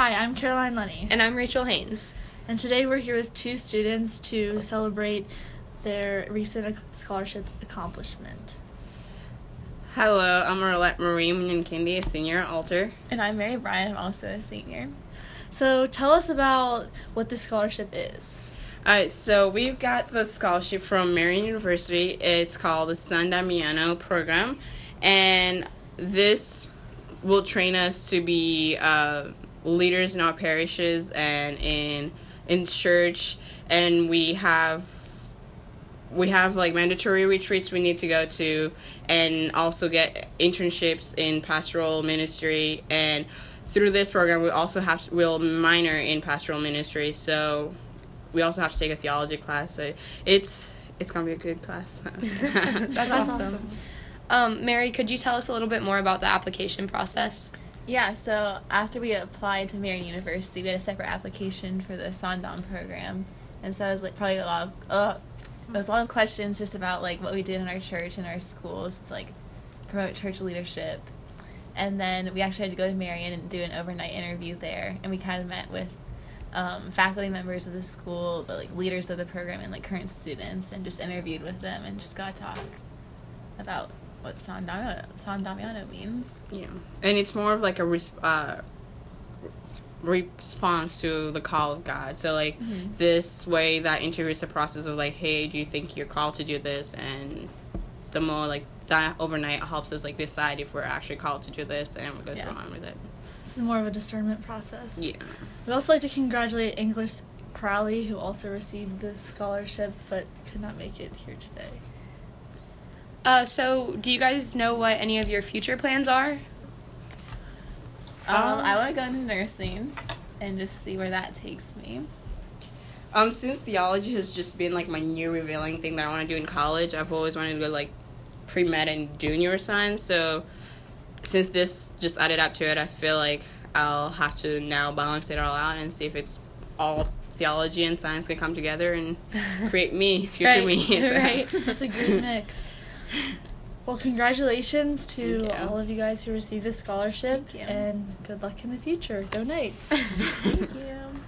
Hi, I'm Caroline Lenny. And I'm Rachel Haynes. And today we're here with two students to celebrate their recent scholarship accomplishment. Hello, I'm Arlette Marie Munyankindi, a senior at Alter. And I'm Mary Bryan, I'm also a senior. So tell us about what the scholarship is. Alright, so we've got the scholarship from Marian University. It's called the San Damiano program. And this will train us to be uh, leaders in our parishes and in in church. And we have we have like mandatory retreats we need to go to and also get internships in pastoral ministry. And through this program we also have to, we'll minor in pastoral ministry. So we also have to take a theology class. So it's it's gonna be a good class. That's, That's awesome, awesome. Um, mary could you tell us a little bit more about the application process yeah, so after we applied to Marian University, we had a separate application for the Sondom program, and so it was like probably a lot of uh, there was a lot of questions just about like what we did in our church and our schools to like promote church leadership, and then we actually had to go to Marion and do an overnight interview there, and we kind of met with um, faculty members of the school, the like leaders of the program, and like current students, and just interviewed with them and just got to talk about what San Damiano, means. Yeah, and it's more of like a res- uh, response to the call of God. So like mm-hmm. this way that integrates the process of like, hey, do you think you're called to do this? And the more like that overnight helps us like decide if we're actually called to do this, and we go yeah. on with it. This is more of a discernment process. Yeah. We'd also like to congratulate English Crowley, who also received this scholarship but could not make it here today. Uh, so, do you guys know what any of your future plans are? Um, um I want to go into nursing and just see where that takes me. Um, since theology has just been like my new revealing thing that I want to do in college, I've always wanted to go like pre med and do neuroscience. So, since this just added up to it, I feel like I'll have to now balance it all out and see if it's all theology and science can come together and create me, future right, me. So. Right, that's a great mix. Well, congratulations to all of you guys who received this scholarship, and good luck in the future. Go Knights! Thank you.